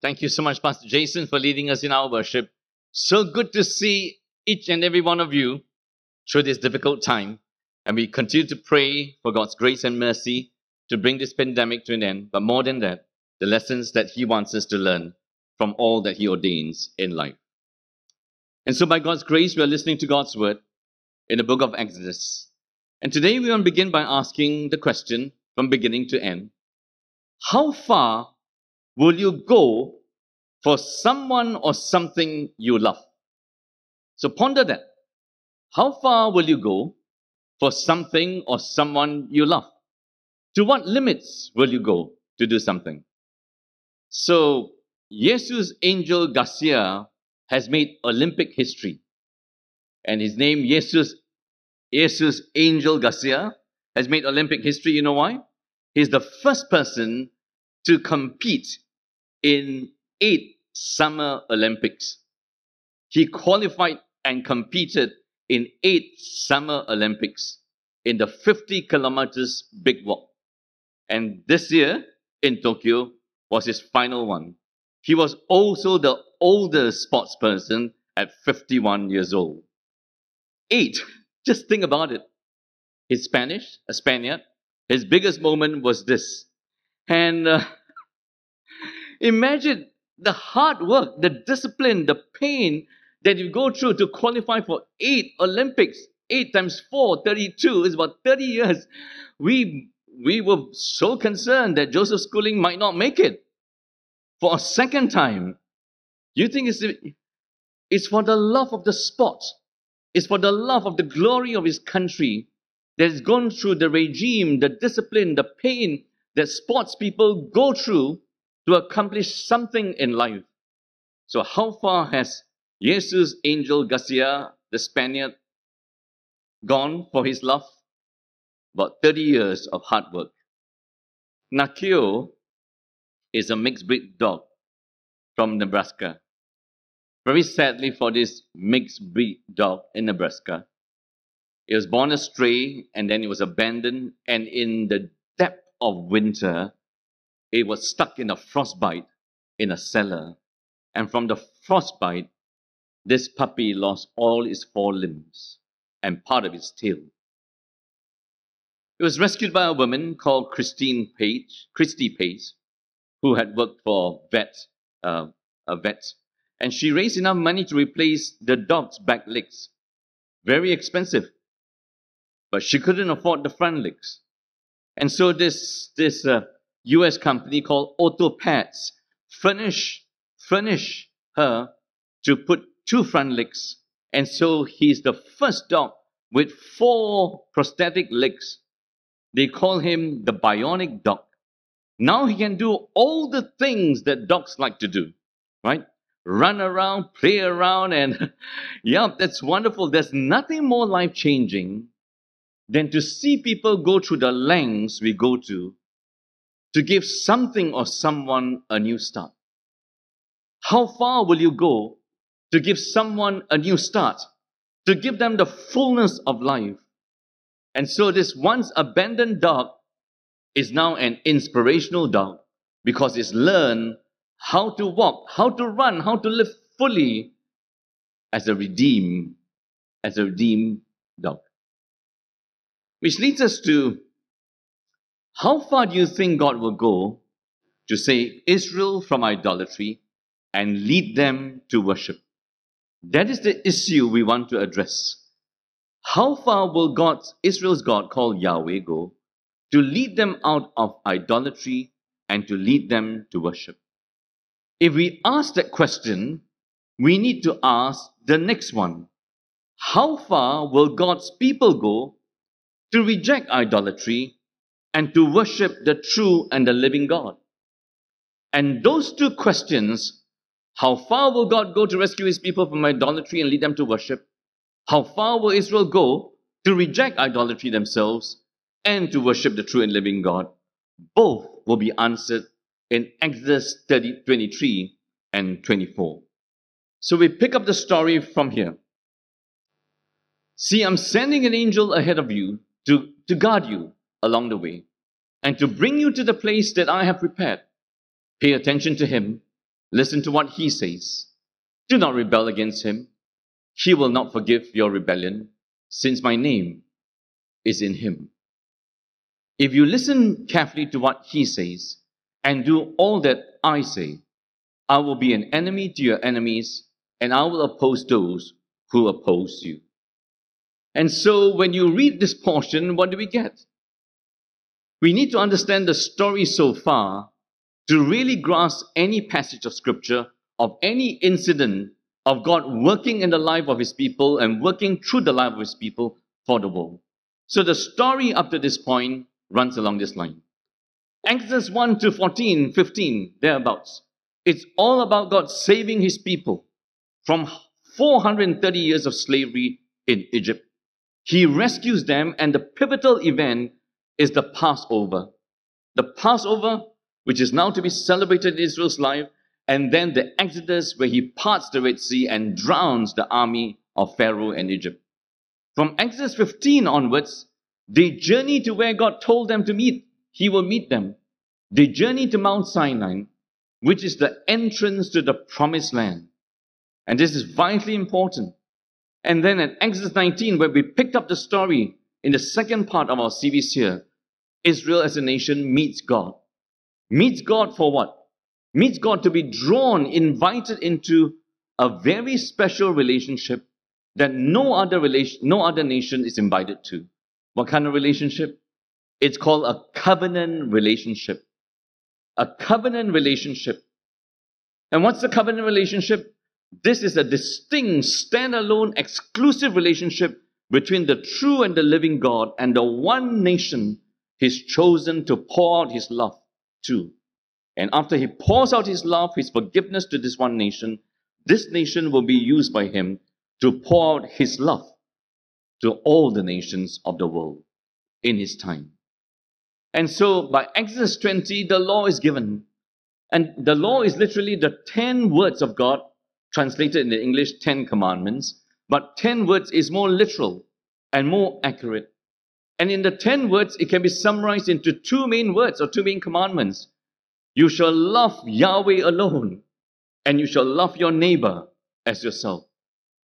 Thank you so much, Pastor Jason, for leading us in our worship. So good to see each and every one of you through this difficult time. And we continue to pray for God's grace and mercy to bring this pandemic to an end. But more than that, the lessons that He wants us to learn from all that He ordains in life. And so, by God's grace, we are listening to God's word in the book of Exodus. And today we want to begin by asking the question from beginning to end How far will you go for someone or something you love? So ponder that. How far will you go for something or someone you love? To what limits will you go to do something? So, Jesus Angel Garcia has made Olympic history. And his name, Jesus, Jesus Angel Garcia, has made Olympic history. You know why? He's the first person to compete in eight Summer Olympics. He qualified and competed in eight Summer Olympics in the 50 kilometers big walk. And this year in Tokyo was his final one. He was also the oldest sports person at 51 years old. Eight, just think about it. He's Spanish, a Spaniard. His biggest moment was this. And uh, Imagine the hard work, the discipline, the pain that you go through to qualify for eight Olympics. Eight times four, 32 is about 30 years. We, we were so concerned that Joseph Schooling might not make it for a second time. You think it's, it's for the love of the sport, it's for the love of the glory of his country that has gone through the regime, the discipline, the pain that sports people go through to accomplish something in life. So, how far has Jesus Angel Garcia, the Spaniard, gone for his love? About 30 years of hard work. Nakio is a mixed breed dog from Nebraska. Very sadly for this mixed breed dog in Nebraska, it was born a stray and then it was abandoned. And in the depth of winter, it was stuck in a frostbite in a cellar. And from the frostbite, this puppy lost all its four limbs and part of its tail. It was rescued by a woman called Christine Page, Christy Page, who had worked for vet, uh, a vet, and she raised enough money to replace the dog's back legs. Very expensive, but she couldn't afford the front legs, and so this this uh, US company called OrthoPets furnish, furnish her to put two front legs. And so he's the first dog with four prosthetic legs. They call him the bionic dog. Now he can do all the things that dogs like to do, right? Run around, play around, and yeah, that's wonderful. There's nothing more life changing than to see people go through the lengths we go to to give something or someone a new start. How far will you go to give someone a new start, to give them the fullness of life? And so, this once abandoned dog is now an inspirational dog because it's learned how to walk, how to run, how to live fully as a redeemed, as a redeemed dog. Which leads us to how far do you think God will go to save Israel from idolatry and lead them to worship? That is the issue we want to address. How far will God, Israel's God called Yahweh, go to lead them out of idolatry and to lead them to worship? If we ask that question, we need to ask the next one How far will God's people go to reject idolatry and to worship the true and the living God? And those two questions how far will God go to rescue his people from idolatry and lead them to worship? How far will Israel go to reject idolatry themselves and to worship the true and living God? Both will be answered in Exodus 30, 23 and 24. So we pick up the story from here. See, I'm sending an angel ahead of you to, to guard you along the way and to bring you to the place that I have prepared. Pay attention to him Listen to what he says. Do not rebel against him. He will not forgive your rebellion, since my name is in him. If you listen carefully to what he says and do all that I say, I will be an enemy to your enemies, and I will oppose those who oppose you. And so, when you read this portion, what do we get? We need to understand the story so far to really grasp any passage of scripture of any incident of God working in the life of his people and working through the life of his people for the world. So the story up to this point runs along this line. Exodus 1 to 14, 15, thereabouts. It's all about God saving his people from 430 years of slavery in Egypt. He rescues them, and the pivotal event is the Passover. The Passover, which is now to be celebrated in Israel's life, and then the Exodus, where he parts the Red Sea and drowns the army of Pharaoh and Egypt. From Exodus 15 onwards, they journey to where God told them to meet. He will meet them. They journey to Mount Sinai, which is the entrance to the promised land. And this is vitally important. And then at Exodus 19, where we picked up the story in the second part of our series here, Israel as a nation meets God. Meets God for what? Meets God to be drawn, invited into a very special relationship that no other relation, no other nation is invited to. What kind of relationship? It's called a covenant relationship. A covenant relationship. And what's the covenant relationship? This is a distinct, standalone, exclusive relationship between the true and the living God and the one nation He's chosen to pour out His love to. And after He pours out His love, His forgiveness to this one nation, this nation will be used by Him to pour out His love to all the nations of the world in His time. And so by Exodus 20, the law is given. And the law is literally the 10 words of God, translated in the English 10 commandments. But 10 words is more literal and more accurate. And in the 10 words, it can be summarized into two main words or two main commandments. You shall love Yahweh alone, and you shall love your neighbor as yourself.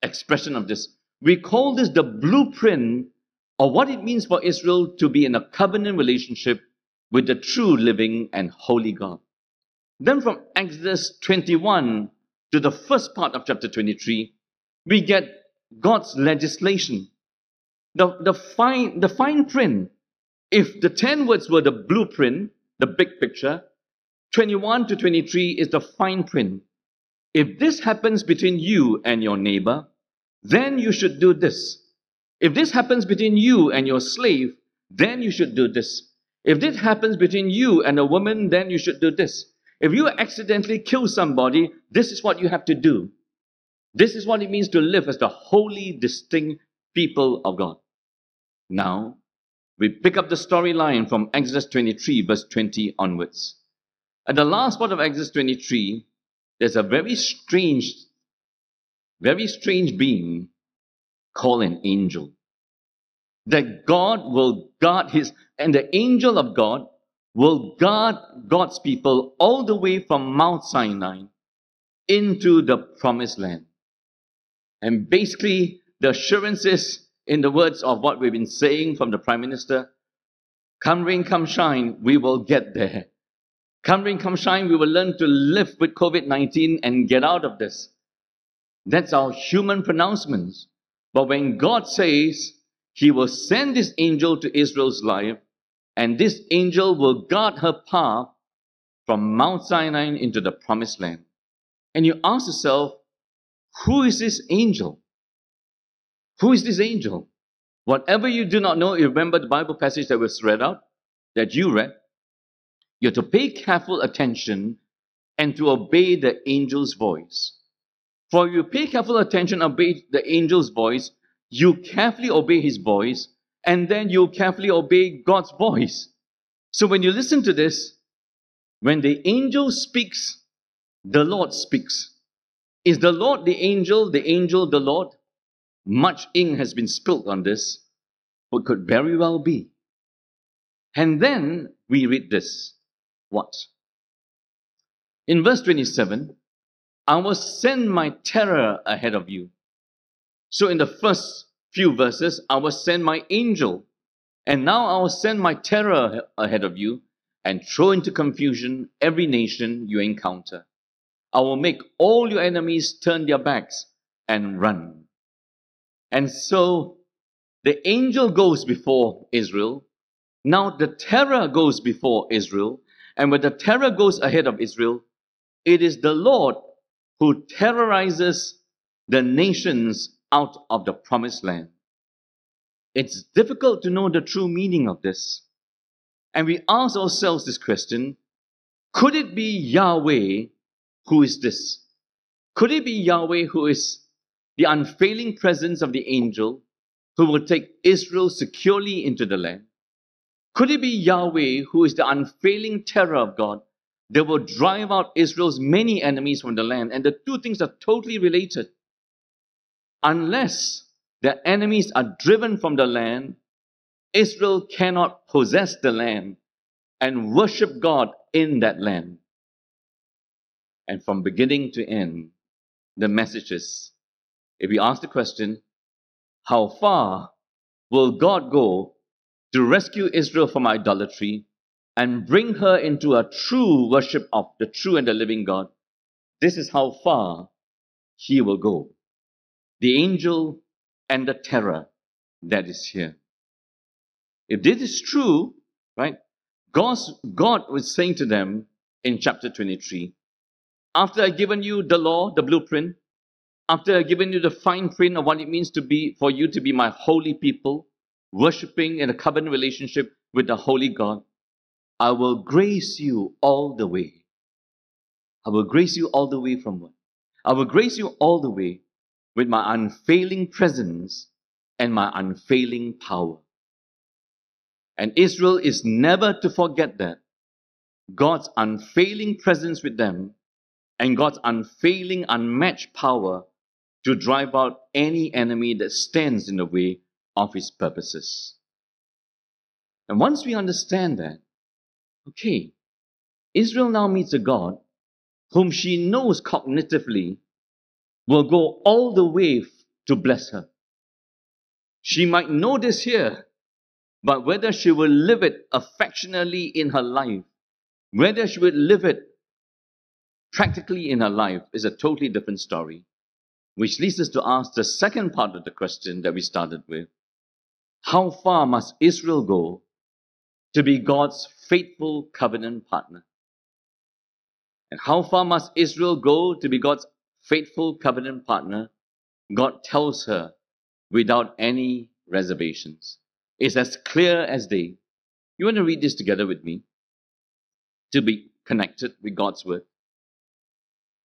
Expression of this. We call this the blueprint of what it means for Israel to be in a covenant relationship with the true living and holy God. Then from Exodus 21 to the first part of chapter 23, we get God's legislation the, the, fine, the fine print, if the 10 words were the blueprint, the big picture, 21 to 23 is the fine print. If this happens between you and your neighbor, then you should do this. If this happens between you and your slave, then you should do this. If this happens between you and a woman, then you should do this. If you accidentally kill somebody, this is what you have to do. This is what it means to live as the holy, distinct people of God. Now, we pick up the storyline from Exodus 23, verse 20 onwards. At the last part of Exodus 23, there's a very strange, very strange being called an angel. That God will guard his, and the angel of God will guard God's people all the way from Mount Sinai into the promised land. And basically, the assurance is in the words of what we've been saying from the Prime Minister, come rain, come shine, we will get there. Come rain, come shine, we will learn to live with COVID 19 and get out of this. That's our human pronouncements. But when God says He will send this angel to Israel's life, and this angel will guard her path from Mount Sinai into the promised land. And you ask yourself, who is this angel? Who is this angel? Whatever you do not know, you remember the Bible passage that was read out, that you read. You're to pay careful attention and to obey the angel's voice. For you pay careful attention, obey the angel's voice, you carefully obey his voice, and then you carefully obey God's voice. So when you listen to this, when the angel speaks, the Lord speaks. Is the Lord the angel, the angel the Lord? Much ink has been spilled on this, but could very well be. And then we read this. What? In verse 27, I will send my terror ahead of you. So, in the first few verses, I will send my angel. And now I will send my terror ahead of you and throw into confusion every nation you encounter. I will make all your enemies turn their backs and run. And so the angel goes before Israel. Now the terror goes before Israel. And when the terror goes ahead of Israel, it is the Lord who terrorizes the nations out of the promised land. It's difficult to know the true meaning of this. And we ask ourselves this question could it be Yahweh who is this? Could it be Yahweh who is the unfailing presence of the angel who will take Israel securely into the land? Could it be Yahweh who is the unfailing terror of God that will drive out Israel's many enemies from the land? And the two things are totally related. Unless the enemies are driven from the land, Israel cannot possess the land and worship God in that land. And from beginning to end, the message is if we ask the question, how far will God go to rescue Israel from idolatry and bring her into a true worship of the true and the living God? This is how far he will go. The angel and the terror that is here. If this is true, right, God's, God was saying to them in chapter 23, after I've given you the law, the blueprint, after I've given you the fine print of what it means to be for you to be my holy people, worshiping in a covenant relationship with the holy God, I will grace you all the way. I will grace you all the way from what? I will grace you all the way with my unfailing presence and my unfailing power. And Israel is never to forget that. God's unfailing presence with them and God's unfailing, unmatched power to drive out any enemy that stands in the way of his purposes. And once we understand that, okay, Israel now meets a God whom she knows cognitively will go all the way to bless her. She might know this here, but whether she will live it affectionately in her life, whether she will live it practically in her life is a totally different story, which leads us to ask the second part of the question that we started with How far must Israel go to be God's faithful covenant partner? And how far must Israel go to be God's faithful covenant partner? God tells her without any reservations. It's as clear as day. You want to read this together with me? To be connected with God's word.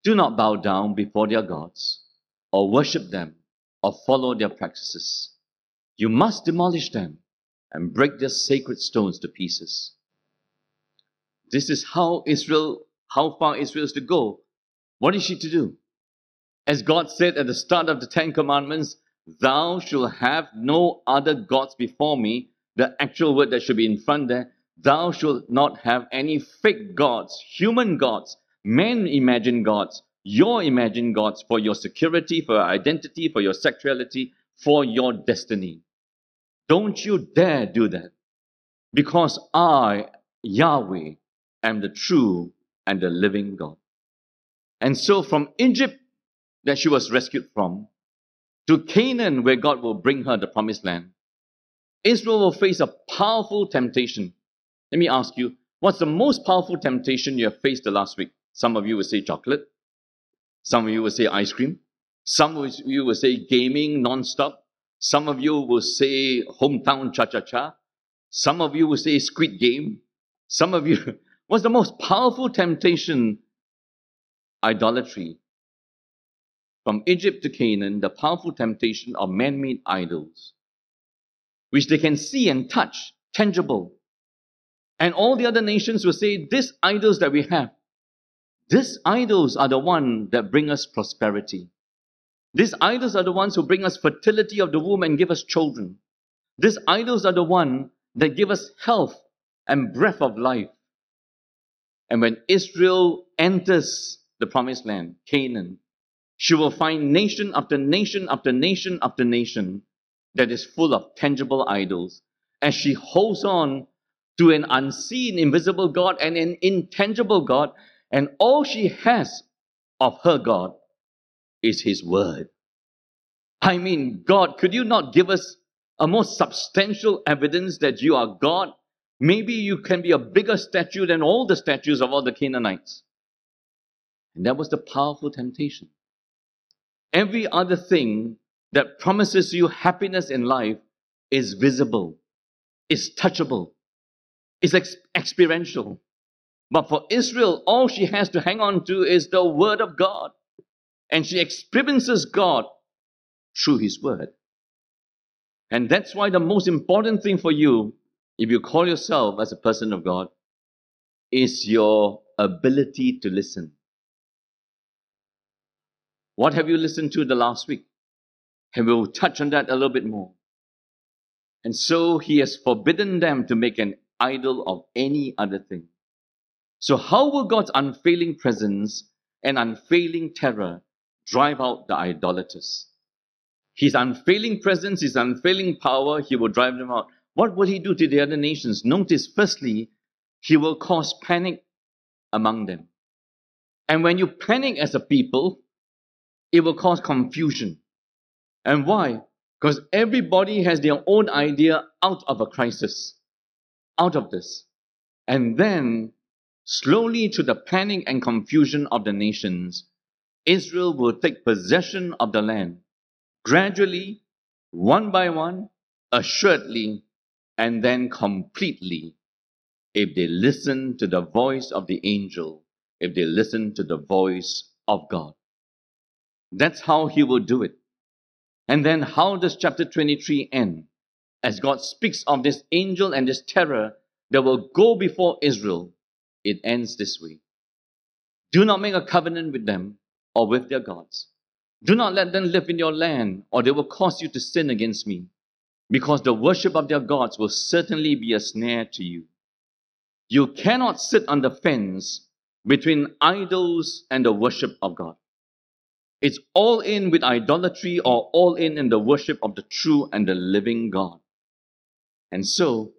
Do not bow down before their gods, or worship them, or follow their practices. You must demolish them and break their sacred stones to pieces. This is how Israel, how far Israel is to go. What is she to do? As God said at the start of the Ten Commandments, Thou shalt have no other gods before me. The actual word that should be in front there. Thou shalt not have any fake gods, human gods, Men imagine gods, your imagined gods for your security, for your identity, for your sexuality, for your destiny. Don't you dare do that. Because I, Yahweh, am the true and the living God. And so from Egypt, that she was rescued from, to Canaan, where God will bring her the promised land, Israel will face a powerful temptation. Let me ask you, what's the most powerful temptation you have faced the last week? Some of you will say chocolate. Some of you will say ice cream. Some of you will say gaming non-stop. Some of you will say hometown cha-cha-cha. Some of you will say squid game. Some of you, what's the most powerful temptation? Idolatry. From Egypt to Canaan, the powerful temptation of man-made idols, which they can see and touch, tangible. And all the other nations will say, these idols that we have, these idols are the ones that bring us prosperity. These idols are the ones who bring us fertility of the womb and give us children. These idols are the ones that give us health and breath of life. And when Israel enters the promised land, Canaan, she will find nation after nation after nation after nation that is full of tangible idols as she holds on to an unseen, invisible God and an intangible God, and all she has of her God is His Word. I mean, God, could you not give us a more substantial evidence that you are God? Maybe you can be a bigger statue than all the statues of all the Canaanites. And that was the powerful temptation. Every other thing that promises you happiness in life is visible, is touchable, is ex- experiential. But for Israel, all she has to hang on to is the Word of God. And she experiences God through His Word. And that's why the most important thing for you, if you call yourself as a person of God, is your ability to listen. What have you listened to the last week? And we'll touch on that a little bit more. And so he has forbidden them to make an idol of any other thing. So, how will God's unfailing presence and unfailing terror drive out the idolaters? His unfailing presence, his unfailing power, he will drive them out. What will he do to the other nations? Notice, firstly, he will cause panic among them. And when you panic as a people, it will cause confusion. And why? Because everybody has their own idea out of a crisis, out of this. And then, slowly to the panic and confusion of the nations, Israel will take possession of the land, gradually, one by one, assuredly, and then completely, if they listen to the voice of the angel, if they listen to the voice of God. That's how he will do it. And then how does chapter 23 end? As God speaks of this angel and this terror that will go before Israel, it ends this way. Do not make a covenant with them or with their gods. Do not let them live in your land, or they will cause you to sin against me, because the worship of their gods will certainly be a snare to you. You cannot sit on the fence between idols and the worship of God. It's all in with idolatry or all in in the worship of the true and the living God. And so,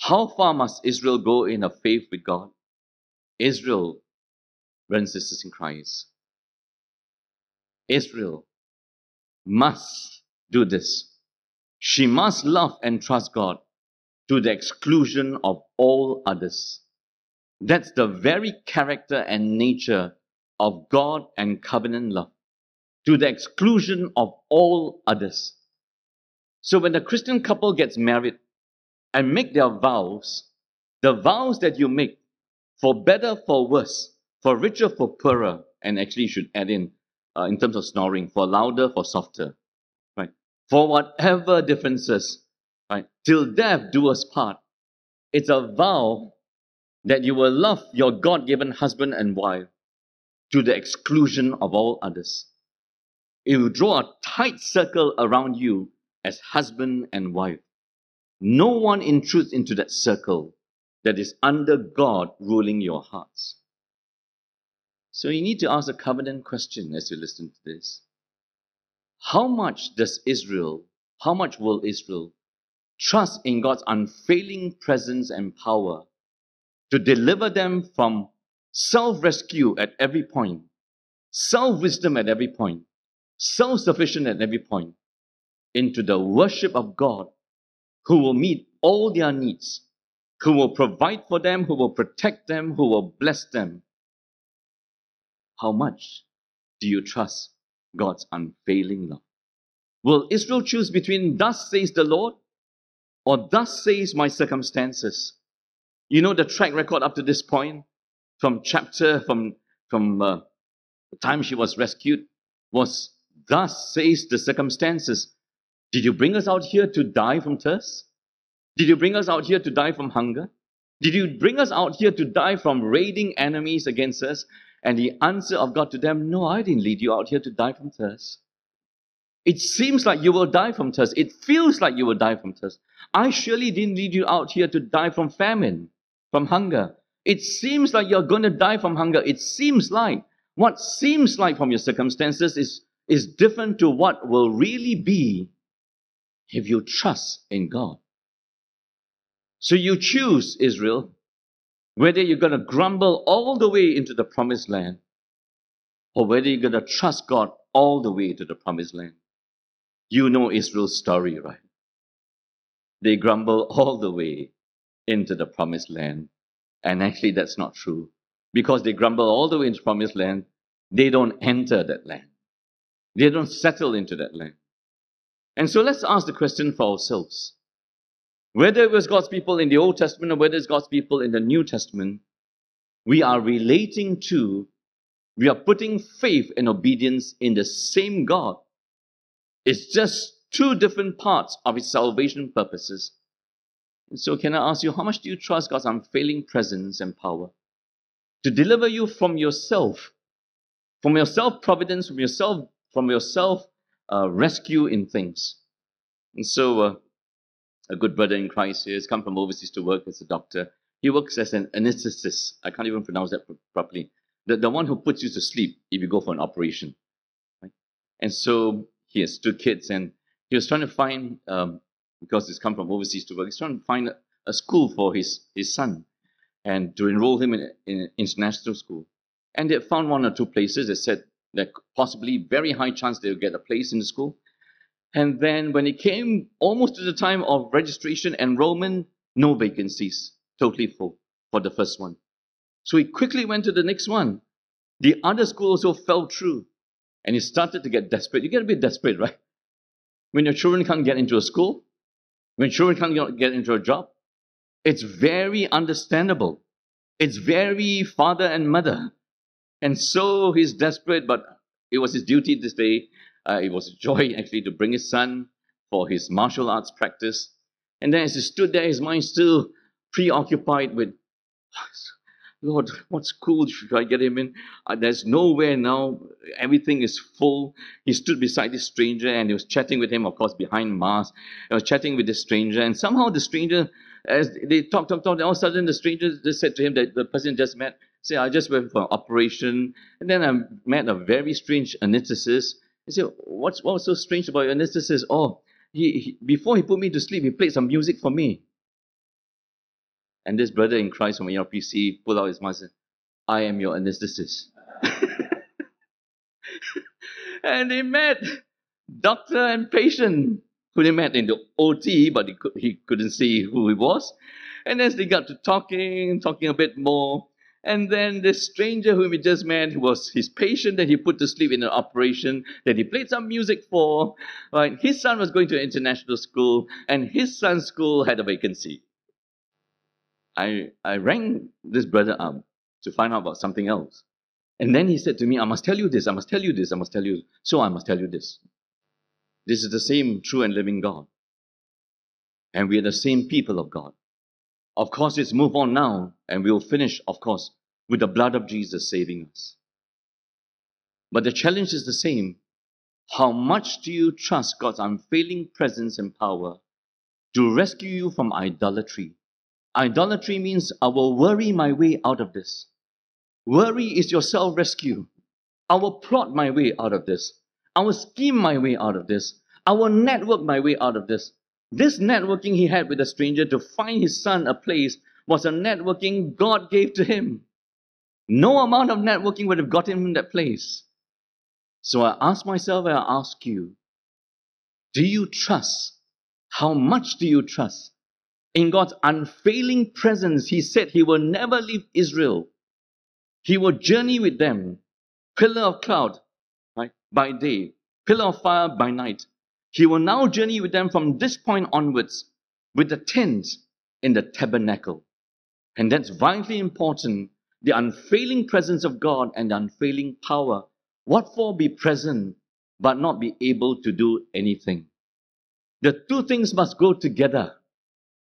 how far must Israel go in her faith with God? Israel, brothers and sisters in Christ, Israel must do this. She must love and trust God to the exclusion of all others. That's the very character and nature of God and covenant love to the exclusion of all others. So when the Christian couple gets married and make their vows, the vows that you make, for better, for worse, for richer, for poorer, and actually you should add in, uh, in terms of snoring, for louder, for softer, right? For whatever differences, right? Till death do us part. It's a vow that you will love your God given husband and wife to the exclusion of all others. It will draw a tight circle around you as husband and wife. No one intrudes into that circle that is under God ruling your hearts. So you need to ask a covenant question as you listen to this. How much does Israel, how much will Israel trust in God's unfailing presence and power to deliver them from self rescue at every point, self wisdom at every point, self sufficient at every point, into the worship of God, who will meet all their needs, who will provide for them, who will protect them, who will bless them. How much do you trust God's unfailing love? Will Israel choose between thus says the Lord or thus says my circumstances? You know the track record up to this point from chapter, from, from uh, the time she was rescued, was Thus says the circumstances. Did you bring us out here to die from thirst? Did you bring us out here to die from hunger? Did you bring us out here to die from raiding enemies against us? And the answer of God to them, No, I didn't lead you out here to die from thirst. It seems like you will die from thirst. It feels like you will die from thirst. I surely didn't lead you out here to die from famine, from hunger. It seems like you're going to die from hunger. It seems like. what seems like from your circumstances is, is different to what will really be if you trust in God. So you choose, Israel, whether you're going to grumble all the way into the promised land or whether you're going to trust God all the way to the promised land. You know Israel's story, right? They grumble all the way into the promised land. And actually, that's not true. Because they grumble all the way into promised land, they don't enter that land. They don't settle into that land. And so let's ask the question for ourselves. Whether it was God's people in the Old Testament or whether it's God's people in the New Testament, we are relating to, we are putting faith and obedience in the same God. It's just two different parts of His salvation purposes. And so, can I ask you, how much do you trust God's unfailing presence and power to deliver you from yourself, from your self providence, from yourself, from yourself uh, rescue in things? And so, uh, a good brother in Christ here has come from overseas to work as a doctor. He works as an anesthetist. I can't even pronounce that properly. The, the one who puts you to sleep if you go for an operation. Right? And so he has two kids, and he was trying to find, um, because he's come from overseas to work, he's trying to find a, a school for his, his son and to enroll him in, in an international school. And they found one or two places that said that possibly very high chance they'll get a place in the school. And then when it came almost to the time of registration, enrollment, no vacancies, totally full for the first one. So he quickly went to the next one. The other school also fell through. And he started to get desperate. You get a bit desperate, right? when your children can't get into a school, when children can't get into a job. It's very understandable. It's very father and mother. And so he's desperate, but it was his duty this day. Uh, it was a joy actually to bring his son for his martial arts practice. And then as he stood there, his mind still preoccupied with Lord, what school should I get him in? Uh, there's nowhere now. Everything is full. He stood beside this stranger and he was chatting with him, of course, behind mask. He was chatting with this stranger. And somehow the stranger, as they talked, talked, talked, all of a sudden the stranger just said to him that the person just met, say, I just went for an operation. And then I met a very strange anesthetist. He said, What's, what was so strange about your anesthetist? Oh, he, he, before he put me to sleep, he played some music for me. And this brother in Christ from ARPC pulled out his mask and said, I am your anesthetist. and they met doctor and patient who they met in the OT, but he, could, he couldn't see who he was. And as they got to talking, talking a bit more, and then this stranger whom he just met who was his patient that he put to sleep in an operation that he played some music for. Right? His son was going to an international school, and his son's school had a vacancy. I, I rang this brother up to find out about something else. And then he said to me, I must tell you this, I must tell you this, I must tell you. So I must tell you this. This is the same true and living God. And we are the same people of God. Of course, let's move on now, and we'll finish, of course, with the blood of Jesus saving us. But the challenge is the same. How much do you trust God's unfailing presence and power to rescue you from idolatry, Idolatry means I will worry my way out of this. Worry is your self rescue. I will plot my way out of this. I will scheme my way out of this. I will network my way out of this. This networking he had with a stranger to find his son a place was a networking God gave to him. No amount of networking would have got him that place. So I ask myself and I ask you do you trust? How much do you trust in God's unfailing presence, He said He will never leave Israel. He will journey with them, pillar of cloud right, by day, pillar of fire by night. He will now journey with them from this point onwards with the tent in the tabernacle. And that's vitally important the unfailing presence of God and the unfailing power. What for be present but not be able to do anything? The two things must go together.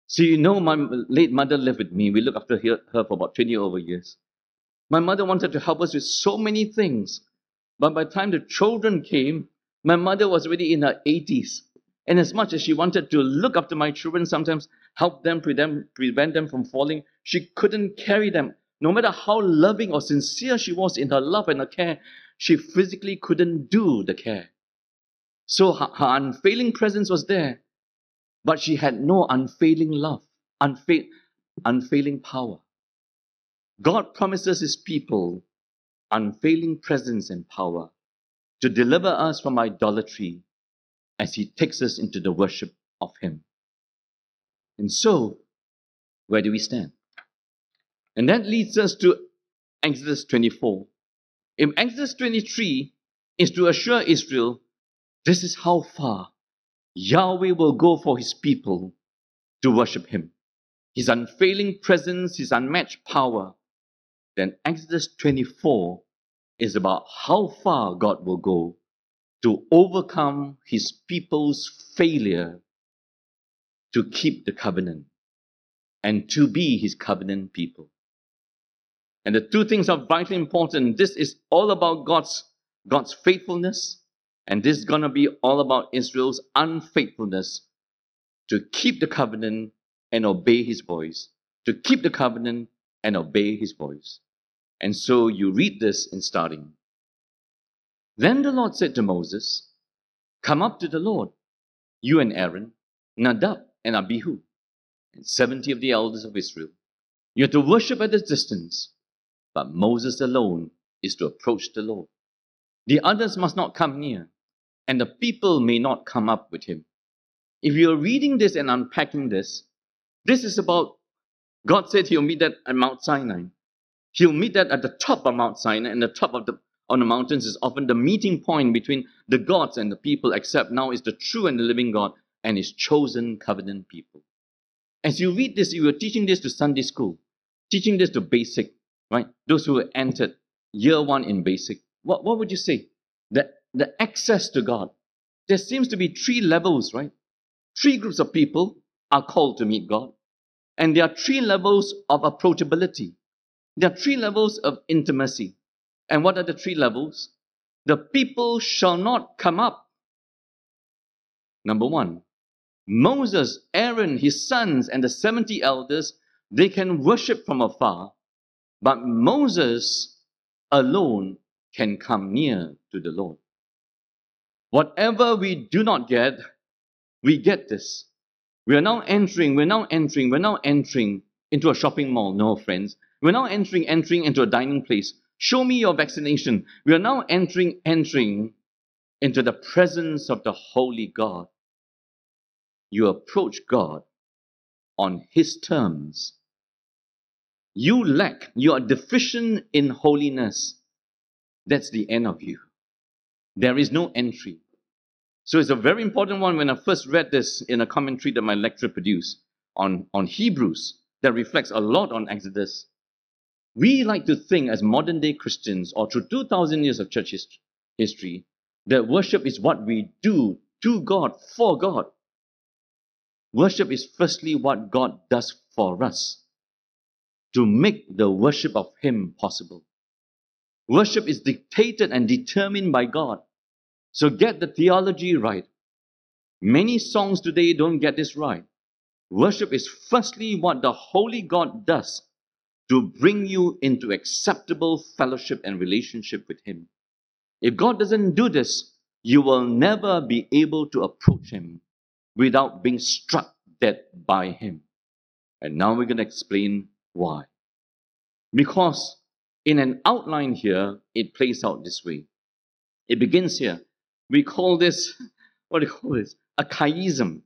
So you know, my late mother lived with me. We looked after her for about 20 over years. My mother wanted to help us with so many things. But by the time the children came, my mother was already in her 80s. And as much as she wanted to look after my children, sometimes help them, prevent, prevent them from falling, she couldn't carry them. No matter how loving or sincere she was in her love and her care, she physically couldn't do the care. So her, her unfailing presence was there, but she had no unfailing love, unfa- unfailing power. God promises his people unfailing presence and power to deliver us from idolatry as he takes us into the worship of him. And so, where do we stand? And that leads us to Exodus 24. In Exodus 23 is to assure Israel this is how far Yahweh will go for his people to worship him. His unfailing presence, his unmatched power. Then Exodus 24 is about how far God will go to overcome his people's failure to keep the covenant and to be his covenant people. And the two things are vitally important. This is all about God's, God's faithfulness, and this is going to be all about Israel's unfaithfulness to keep the covenant and obey his voice. To keep the covenant and obey his voice. And so you read this in starting. Then the Lord said to Moses, Come up to the Lord, you and Aaron, Nadab and Abihu, and 70 of the elders of Israel. You are to worship at a distance but Moses alone is to approach the Lord. The others must not come near, and the people may not come up with him. If you're reading this and unpacking this, this is about God said he'll meet that at Mount Sinai. He'll meet that at the top of Mount Sinai, and the top of the on the mountains is often the meeting point between the gods and the people, except now is the true and the living God and his chosen covenant people. As you read this, you are teaching this to Sunday school, teaching this to basic, right? Those who entered year one in basic, what, what would you say? The, the access to God. There seems to be three levels, right? Three groups of people are called to meet God. And there are three levels of approachability. There are three levels of intimacy. And what are the three levels? The people shall not come up. Number one, Moses, Aaron, his sons, and the 70 elders, they can worship from afar but Moses alone can come near to the Lord. Whatever we do not get, we get this. We are now entering, we're now entering, we're now entering into a shopping mall. No, friends. We're now entering, entering into a dining place. Show me your vaccination. We are now entering, entering into the presence of the Holy God. You approach God on His terms you lack, you are deficient in holiness, that's the end of you. There is no entry. So it's a very important one when I first read this in a commentary that my lecturer produced on, on Hebrews that reflects a lot on Exodus. We like to think as modern day Christians or through 2,000 years of church history that worship is what we do to God, for God. Worship is firstly what God does for us to make the worship of Him possible. Worship is dictated and determined by God. So get the theology right. Many songs today don't get this right. Worship is firstly what the Holy God does to bring you into acceptable fellowship and relationship with Him. If God doesn't do this, you will never be able to approach Him without being struck dead by Him. And now we're going to explain why? Because in an outline here, it plays out this way. It begins here. We call this, what do you call this? A chiasm,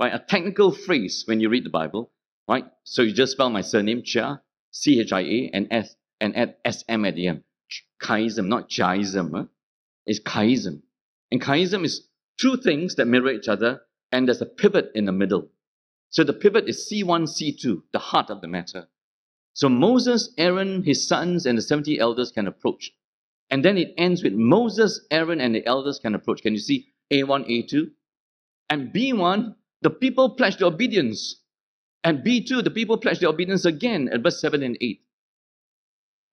right? A technical phrase when you read the Bible, right? So you just spell my surname, Chia, C H I A, and S, and add S M at the end. Chiasm, not chiasm. Huh? It's chiasm. And chiasm is two things that mirror each other, and there's a pivot in the middle. So the pivot is C1, C2, the heart of the matter. So Moses, Aaron, his sons, and the 70 elders can approach. And then it ends with Moses, Aaron, and the elders can approach. Can you see A1, A2? And B1, the people pledge their obedience. And B2, the people pledge their obedience again at verse 7 and 8.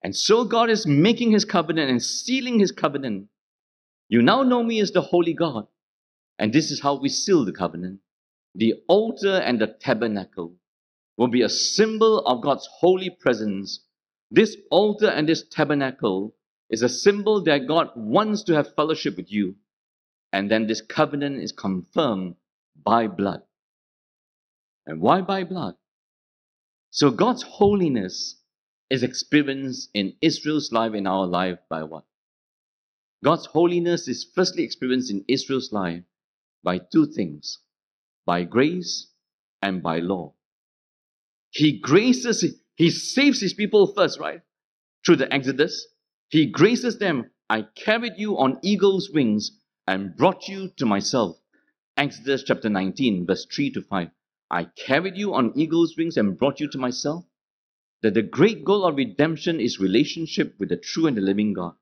And so God is making his covenant and sealing his covenant. You now know me as the holy God. And this is how we seal the covenant the altar and the tabernacle will be a symbol of God's holy presence This altar and this tabernacle is a symbol that God wants to have fellowship with you. And then this covenant is confirmed by blood. And why by blood? So God's holiness is experienced in Israel's life, in our life, by what? God's holiness is firstly experienced in Israel's life by two things by grace and by law. He graces, He saves His people first, right? Through the Exodus. He graces them. I carried you on eagle's wings and brought you to myself. Exodus chapter 19, verse 3 to 5. I carried you on eagle's wings and brought you to myself. That the great goal of redemption is relationship with the true and the living God.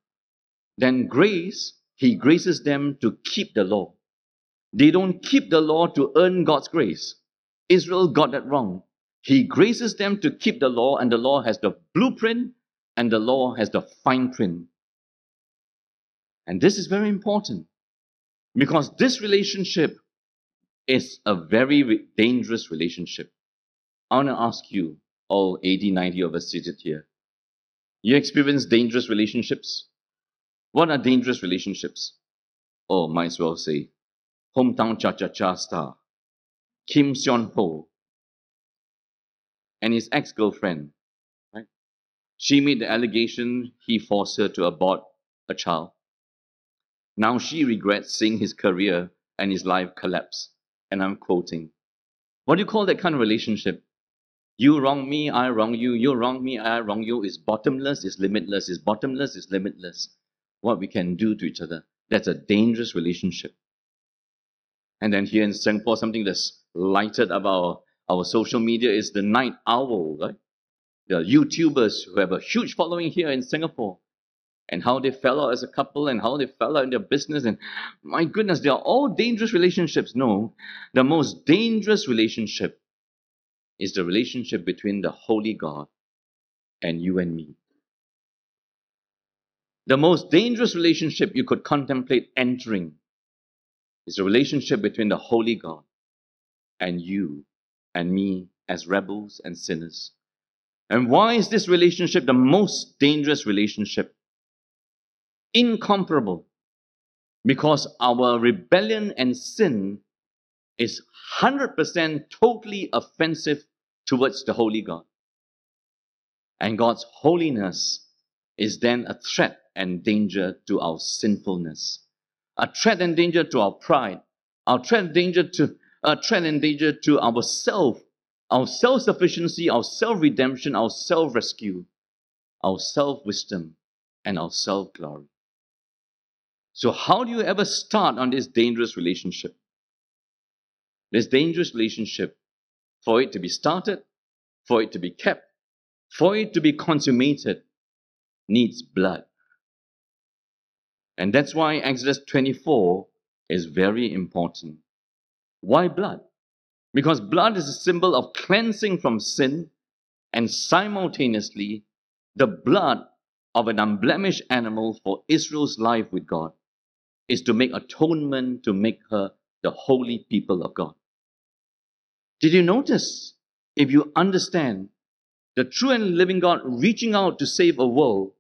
Then grace, He graces them to keep the law. They don't keep the law to earn God's grace. Israel got that wrong. He graces them to keep the law, and the law has the blueprint and the law has the fine print. And this is very important because this relationship is a very dangerous relationship. I want to ask you, all 80, 90 of us seated here, you experience dangerous relationships? What are dangerous relationships? Oh, might as well say, hometown cha-cha-cha star, Kim Seon Ho, and his ex-girlfriend, right? She made the allegation he forced her to abort a child. Now she regrets seeing his career and his life collapse. And I'm quoting. What do you call that kind of relationship? You wrong me, I wrong you. You wrong me, I wrong you. Is bottomless, is limitless. Is bottomless, is limitless. What we can do to each other. That's a dangerous relationship. And then here in Singapore, something that's lighted up our, our social media is the night owl, right? The YouTubers who have a huge following here in Singapore and how they fell out as a couple and how they fell out in their business. And my goodness, they are all dangerous relationships. No, the most dangerous relationship is the relationship between the Holy God and you and me. The most dangerous relationship you could contemplate entering is the relationship between the Holy God and you and me as rebels and sinners. And why is this relationship the most dangerous relationship? incomparable because our rebellion and sin is 100% totally offensive towards the holy God. And God's holiness is then a threat and danger to our sinfulness, a threat and danger to our pride, our threat and danger to a threat and danger to our self, our self-sufficiency, our self-redemption, our self-rescue, our self-wisdom, and our self-glory. So, how do you ever start on this dangerous relationship? This dangerous relationship, for it to be started, for it to be kept, for it to be consummated, needs blood. And that's why Exodus 24 is very important. Why blood? Because blood is a symbol of cleansing from sin, and simultaneously, the blood of an unblemished animal for Israel's life with God is to make atonement to make her the holy people of God. Did you notice? If you understand the true and living God reaching out to save a world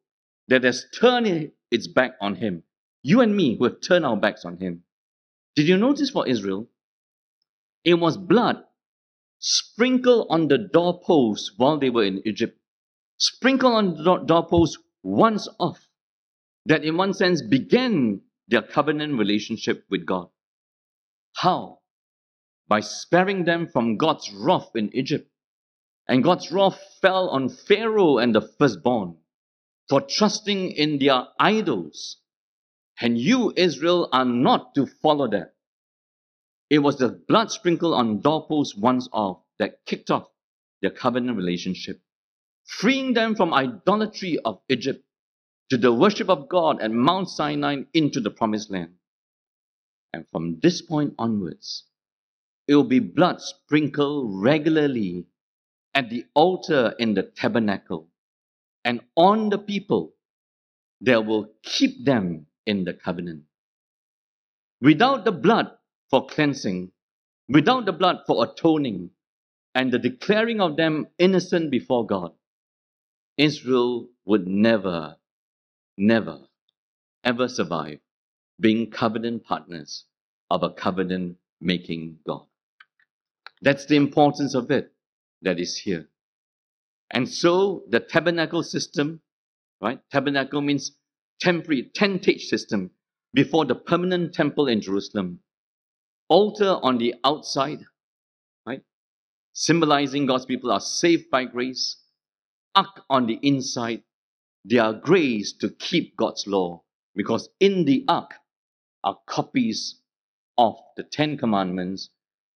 that has turned its back on Him, you and me who have turned our backs on Him. Did you notice for Israel? It was blood sprinkled on the doorposts while they were in Egypt, sprinkled on the doorposts once off, that in one sense began their covenant relationship with God. How? By sparing them from God's wrath in Egypt. And God's wrath fell on Pharaoh and the firstborn for trusting in their idols. And you, Israel, are not to follow that. It was the blood sprinkled on doorposts once off that kicked off their covenant relationship, freeing them from idolatry of Egypt to the worship of God at Mount Sinai into the promised land. And from this point onwards, it will be blood sprinkled regularly at the altar in the tabernacle and on the people that will keep them in the covenant. Without the blood for cleansing, without the blood for atoning, and the declaring of them innocent before God, Israel would never, never, ever survive being covenant partners of a covenant making God. That's the importance of it that is here. And so the tabernacle system, right? Tabernacle means temporary tentage system before the permanent temple in Jerusalem. Altar on the outside, right? Symbolizing God's people are saved by grace. Ark on the inside, they are grace to keep God's law because in the ark are copies of the Ten Commandments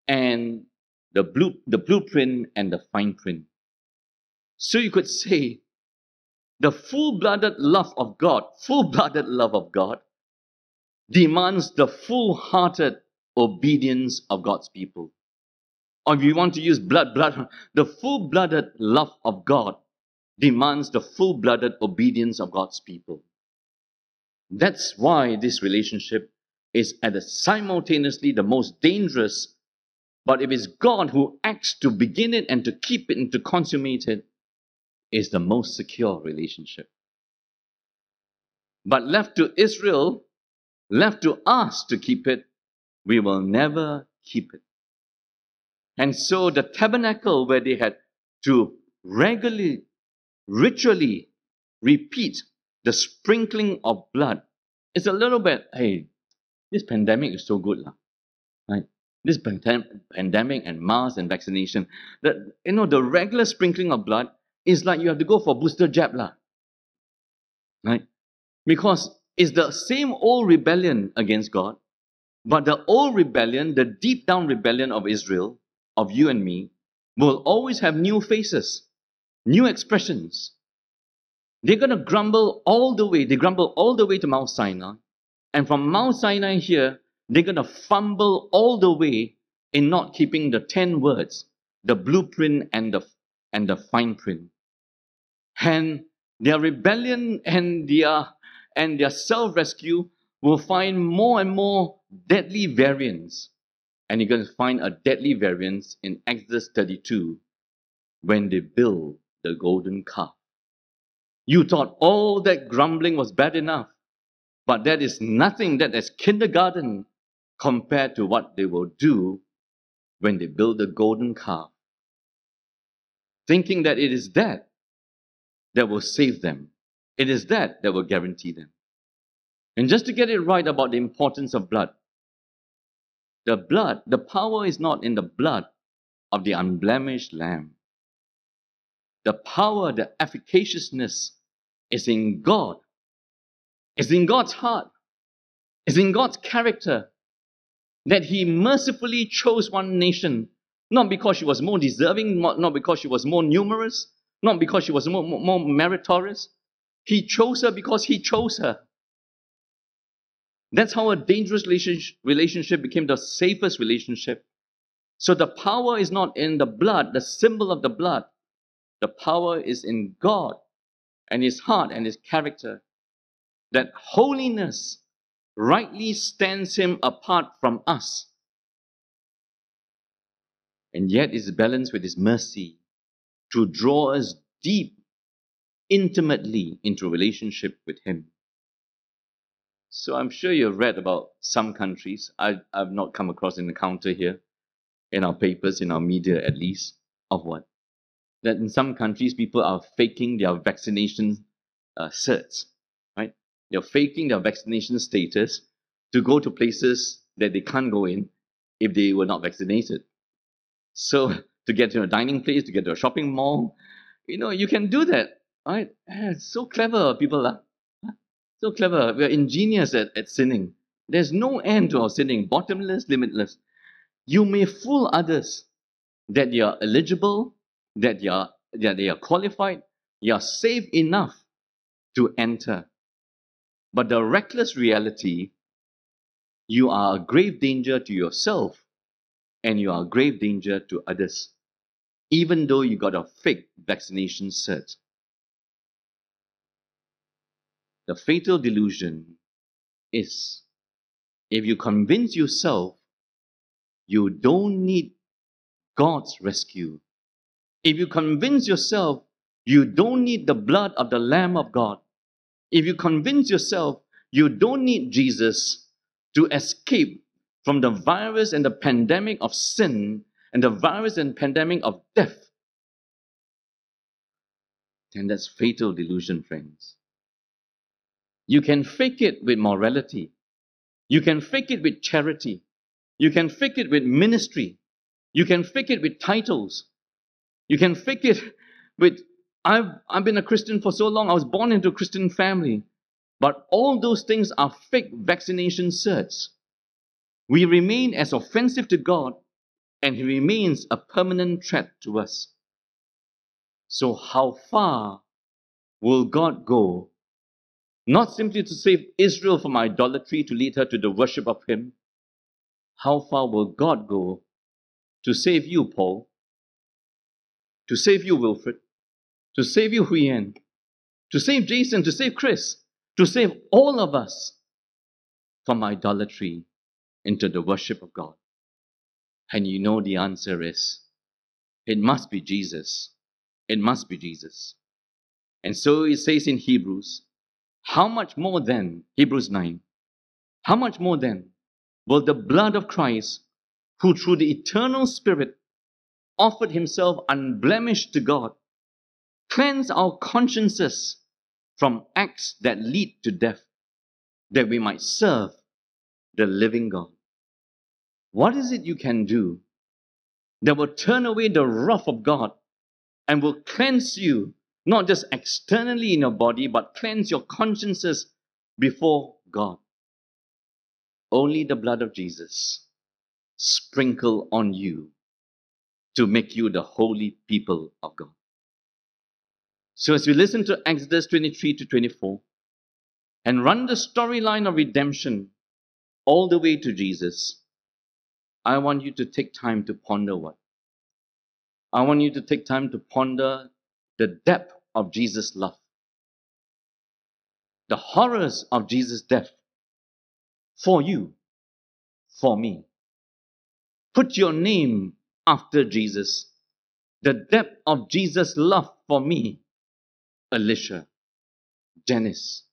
and the, blue, the blueprint and the fine print. So you could say the full blooded love of God, full blooded love of God, demands the full hearted obedience of God's people. Or if you want to use blood, blood, the full blooded love of God demands the full blooded obedience of God's people. That's why this relationship is at the simultaneously the most dangerous. But if it's God who acts to begin it and to keep it and to consummate it, is the most secure relationship. But left to Israel, left to us to keep it, we will never keep it. And so the tabernacle where they had to regularly, ritually repeat the sprinkling of blood is a little bit, hey, this pandemic is so good, lah, right? This pandem- pandemic and mask and vaccination, that you know the regular sprinkling of blood is like you have to go for booster jab, lah, right? Because it's the same old rebellion against God, but the old rebellion, the deep down rebellion of Israel, of you and me, will always have new faces, new expressions. They're going to grumble all the way. They grumble all the way to Mount Sinai. And from Mount Sinai here, they're going to fumble all the way in not keeping the 10 words, the blueprint and the, and the fine print. And their rebellion and their, and their self rescue will find more and more deadly variants. And you're going to find a deadly variance in Exodus 32 when they build the golden calf. You thought all that grumbling was bad enough. But that is nothing that is kindergarten compared to what they will do when they build the golden calf. Thinking that it is that that will save them. It is that that will guarantee them. And just to get it right about the importance of blood, the blood, the power is not in the blood of the unblemished lamb. The power, the efficaciousness is in God it's in God's heart. It's in God's character that He mercifully chose one nation, not because she was more deserving, not because she was more numerous, not because she was more, more, meritorious. He chose her because He chose her. That's how a dangerous relationship became the safest relationship. So the power is not in the blood, the symbol of the blood. The power is in God and His heart and His character that holiness rightly stands him apart from us. And yet is balanced with his mercy to draw us deep, intimately into relationship with him. So I'm sure you've read about some countries. I, I've not come across an encounter here, in our papers, in our media at least, of what? That in some countries people are faking their vaccination uh, certs right? they're faking their vaccination status to go to places that they can't go in if they were not vaccinated. So to get to a dining place, to get to a shopping mall, you know, you can do that, right? Eh, it's so clever, people are. So clever. We're ingenious at, at sinning. There's no end to our sinning, bottomless, limitless. You may fool others that you're eligible, that you're that they are qualified, you're safe enough to enter. But the reckless reality, you are a grave danger to yourself and you are a grave danger to others, even though you got a fake vaccination cert. The fatal delusion is if you convince yourself you don't need God's rescue, if you convince yourself You don't need the blood of the Lamb of God. If you convince yourself you don't need Jesus to escape from the virus and the pandemic of sin and the virus and pandemic of death, then that's fatal delusion, friends. You can fake it with morality. You can fake it with charity. You can fake it with ministry. You can fake it with titles. You can fake it with, I've, I've been a Christian for so long, I was born into a Christian family. But all those things are fake vaccination certs. We remain as offensive to God, and He remains a permanent threat to us. So, how far will God go? Not simply to save Israel from idolatry, to lead her to the worship of Him. How far will God go to save you, Paul? To save you, Wilfred? To save you, Huyen? To save Jason? To save Chris? To save all of us from idolatry into the worship of God? And you know the answer is it must be Jesus. It must be Jesus. And so it says in Hebrews, how much more then, Hebrews 9, how much more then will the blood of Christ, who through the eternal Spirit offered himself unblemished to God, cleanse our consciences from acts that lead to death, that we might serve the living God? What is it you can do that will turn away the wrath of God and will cleanse you, not just externally in your body, but cleanse your consciences before God. Only the blood of Jesus sprinkle on you to make you the holy people of God. So, as we listen to Exodus 23 to 24 and run the storyline of redemption all the way to Jesus, I want you to take time to ponder what? I want you to take time to ponder the depth of Jesus' love, the horrors of Jesus' death for you, for me. Put your name after Jesus, the depth of Jesus' love for me, Alicia, Janice,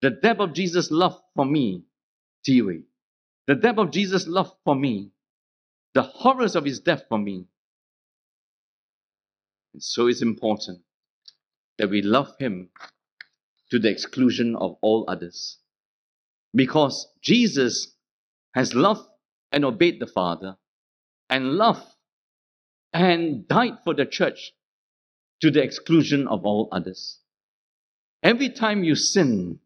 the depth of Jesus' love for me, Tiwei, the depth of Jesus' love for me, the horrors of his death for me, and so it's important that we love Him to the exclusion of all others. Because Jesus has loved and obeyed the Father, and loved and died for the church to the exclusion of all others. Every time you sin,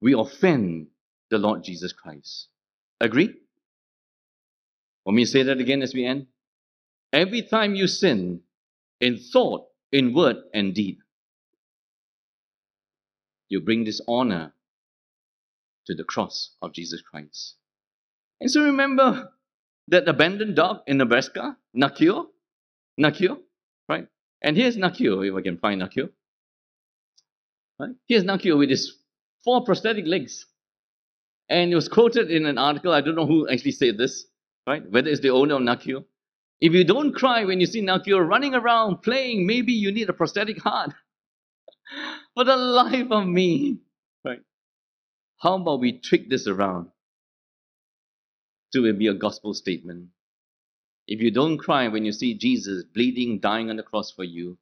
we offend the Lord Jesus Christ. Agree? Want me say that again as we end? Every time you sin, in thought, in word, and deed. You bring dishonor to the cross of Jesus Christ. And so remember that abandoned dog in Nebraska, Nakio, Nakio, right? And here's Nakio, if I can find Nakio. Right? Here's Nakio with his four prosthetic legs. And it was quoted in an article, I don't know who actually said this, right? Whether it's the owner of Nakio. If you don't cry when you see Nakio running around playing, maybe you need a prosthetic heart. For the life of me, right? How about we trick this around to be a gospel statement? If you don't cry when you see Jesus bleeding, dying on the cross for you,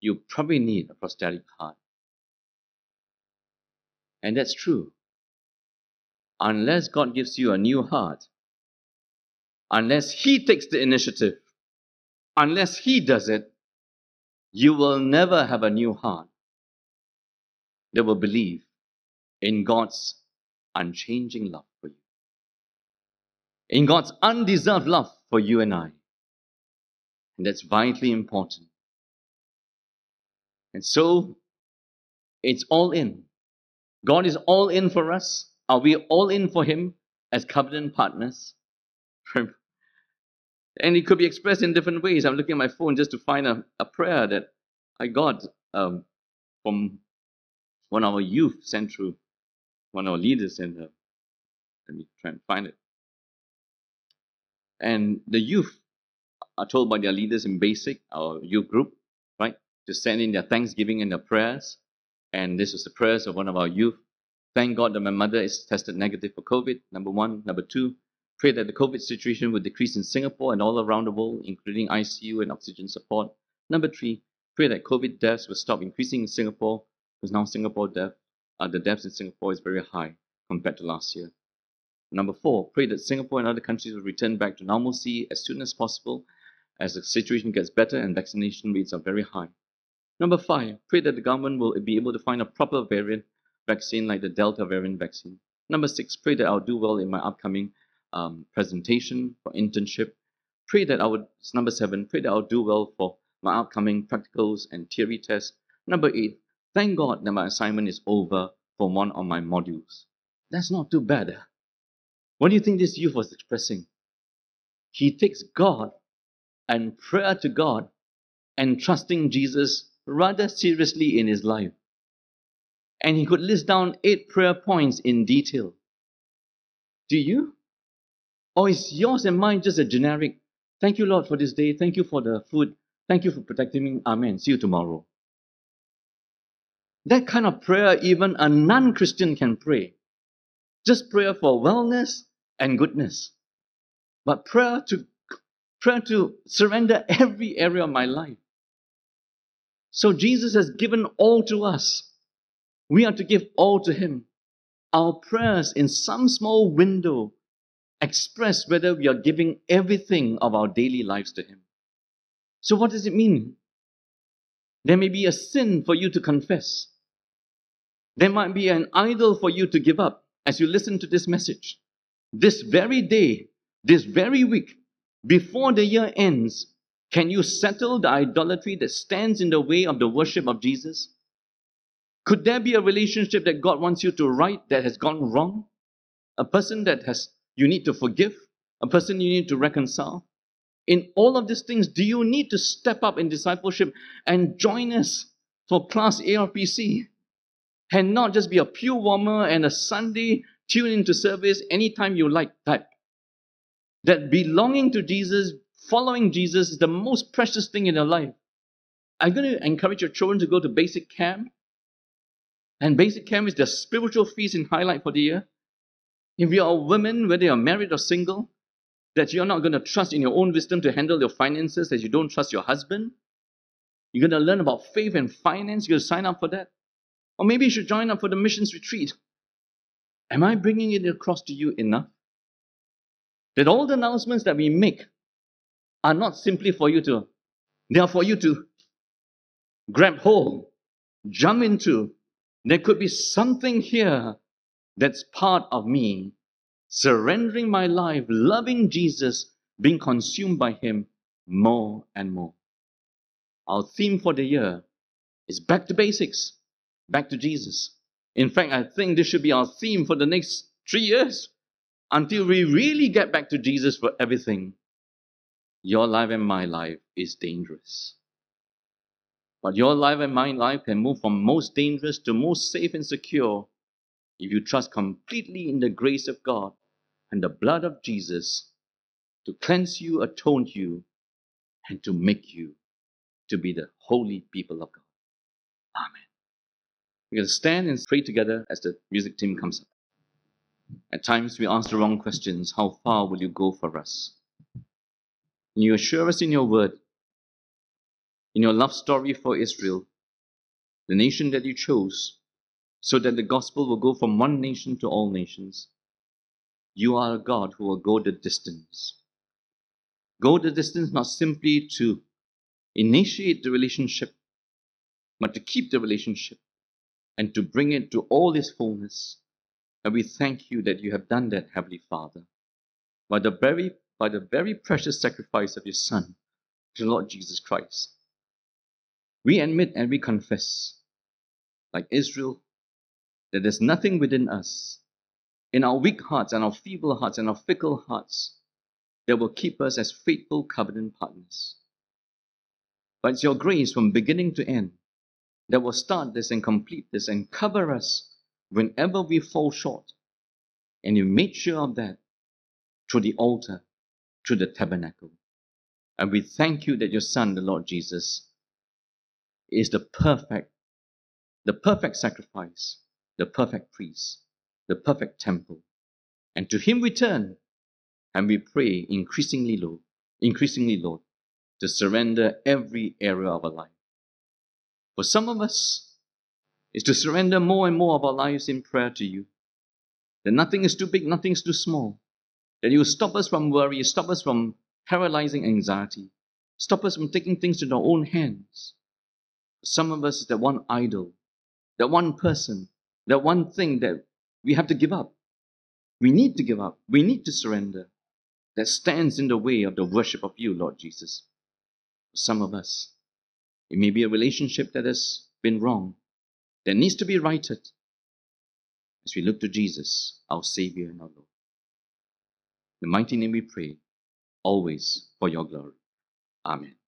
you probably need a prosthetic heart. And that's true. Unless God gives you a new heart, unless He takes the initiative, unless He does it, you will never have a new heart that will believe in God's unchanging love for you, in God's undeserved love for you and I. And that's vitally important. And so, it's all in. God is all in for us. Are we all in for Him as covenant partners? And it could be expressed in different ways. I'm looking at my phone just to find a, a prayer that I got um, from one of our youth sent through, one of our leaders sent her. Let me try and find it. And the youth are told by their leaders in basic, our youth group, right, to send in their thanksgiving and their prayers. And this was the prayers of one of our youth. Thank God that my mother is tested negative for COVID, number one. Number two, pray that the COVID situation will decrease in Singapore and all around the world, including ICU and oxygen support. Number three, pray that COVID deaths will stop increasing in Singapore, because now Singapore death, uh, the deaths in Singapore is very high compared to last year. Number four, pray that Singapore and other countries will return back to normalcy as soon as possible as the situation gets better and vaccination rates are very high. Number five, pray that the government will be able to find a proper variant vaccine like the Delta variant vaccine. Number six, pray that I'll do well in my upcoming um, presentation for internship. Pray that I would, number seven, pray that I'll do well for my upcoming practicals and theory tests. Number eight, thank God that my assignment is over for one of my modules. That's not too bad. What do you think this youth was expressing? He takes God and prayer to God and trusting Jesus rather seriously in his life. And he could list down eight prayer points in detail. Do you? Or is yours and mine just a generic, thank you, Lord, for this day, thank you for the food, thank you for protecting me, amen, see you tomorrow? That kind of prayer, even a non Christian can pray. Just prayer for wellness and goodness. But prayer to prayer to surrender every area of my life. So Jesus has given all to us. We are to give all to Him. Our prayers in some small window express whether we are giving everything of our daily lives to Him. So, what does it mean? There may be a sin for you to confess. There might be an idol for you to give up as you listen to this message this very day, this very week, before the year ends, can you settle the idolatry that stands in the way of the worship of Jesus? Could there be a relationship that God wants you to right that has gone wrong? A person that has you need to forgive? A person you need to reconcile? In all of these things, do you need to step up in discipleship and join us for class ARPC? And not just be a pew warmer and a Sunday tune into service anytime you like type. That belonging to Jesus, following Jesus is the most precious thing in your life. I'm going to encourage your children to go to basic camp. And basic camp is the spiritual feast and highlight for the year. If you are a woman, whether you're married or single, that you're not going to trust in your own wisdom to handle your finances, that you don't trust your husband, you're going to learn about faith and finance, you're going to sign up for that. Or maybe you should join up for the missions retreat. Am I bringing it across to you enough? That all the announcements that we make are not simply for you to, they are for you to grab hold, jump into. There could be something here that's part of me surrendering my life, loving Jesus, being consumed by Him more and more. Our theme for the year is back to basics, back to Jesus. In fact, I think this should be our theme for the next three years until we really get back to Jesus for everything. Your life and my life is dangerous. But your life and my life can move from most dangerous to most safe and secure if you trust completely in the grace of God and the blood of Jesus to cleanse you, atone you, and to make you to be the holy people of God. Amen. We're going to stand and pray together as the music team comes up. At times we ask the wrong questions. How far will you go for us? And you assure us in your word, in your love story for Israel, the nation that you chose, so that the gospel will go from one nation to all nations. You are a God who will go the distance. Go the distance not simply to initiate the relationship, but to keep the relationship and to bring it to all its fullness. And we thank you that you have done that, Heavenly Father, by the very, by the very precious sacrifice of your Son, the Lord Jesus Christ. We admit and we confess, like Israel, that there's nothing within us, in our weak hearts and our feeble hearts and our fickle hearts, that will keep us as faithful covenant partners. But it's your grace from beginning to end that will start this and complete this and cover us whenever we fall short. And you made sure of that through the altar, through the tabernacle. And we thank you that your Son, the Lord Jesus, is the perfect, the perfect sacrifice, the perfect priest, the perfect temple. And to him we turn and we pray increasingly, Lord, increasingly, Lord, to surrender every area of our life. For some of us, is to surrender more and more of our lives in prayer to you. That nothing is too big, nothing is too small. That you stop us from worry, stop us from paralyzing anxiety, stop us from taking things into our own hands. Some of us, is that one idol, that one person, that one thing that we have to give up. We need to give up. We need to surrender. That stands in the way of the worship of you, Lord Jesus. For some of us, it may be a relationship that has been wrong, that needs to be righted. As we look to Jesus, our Savior and our Lord. In the mighty name we pray, always for your glory. Amen.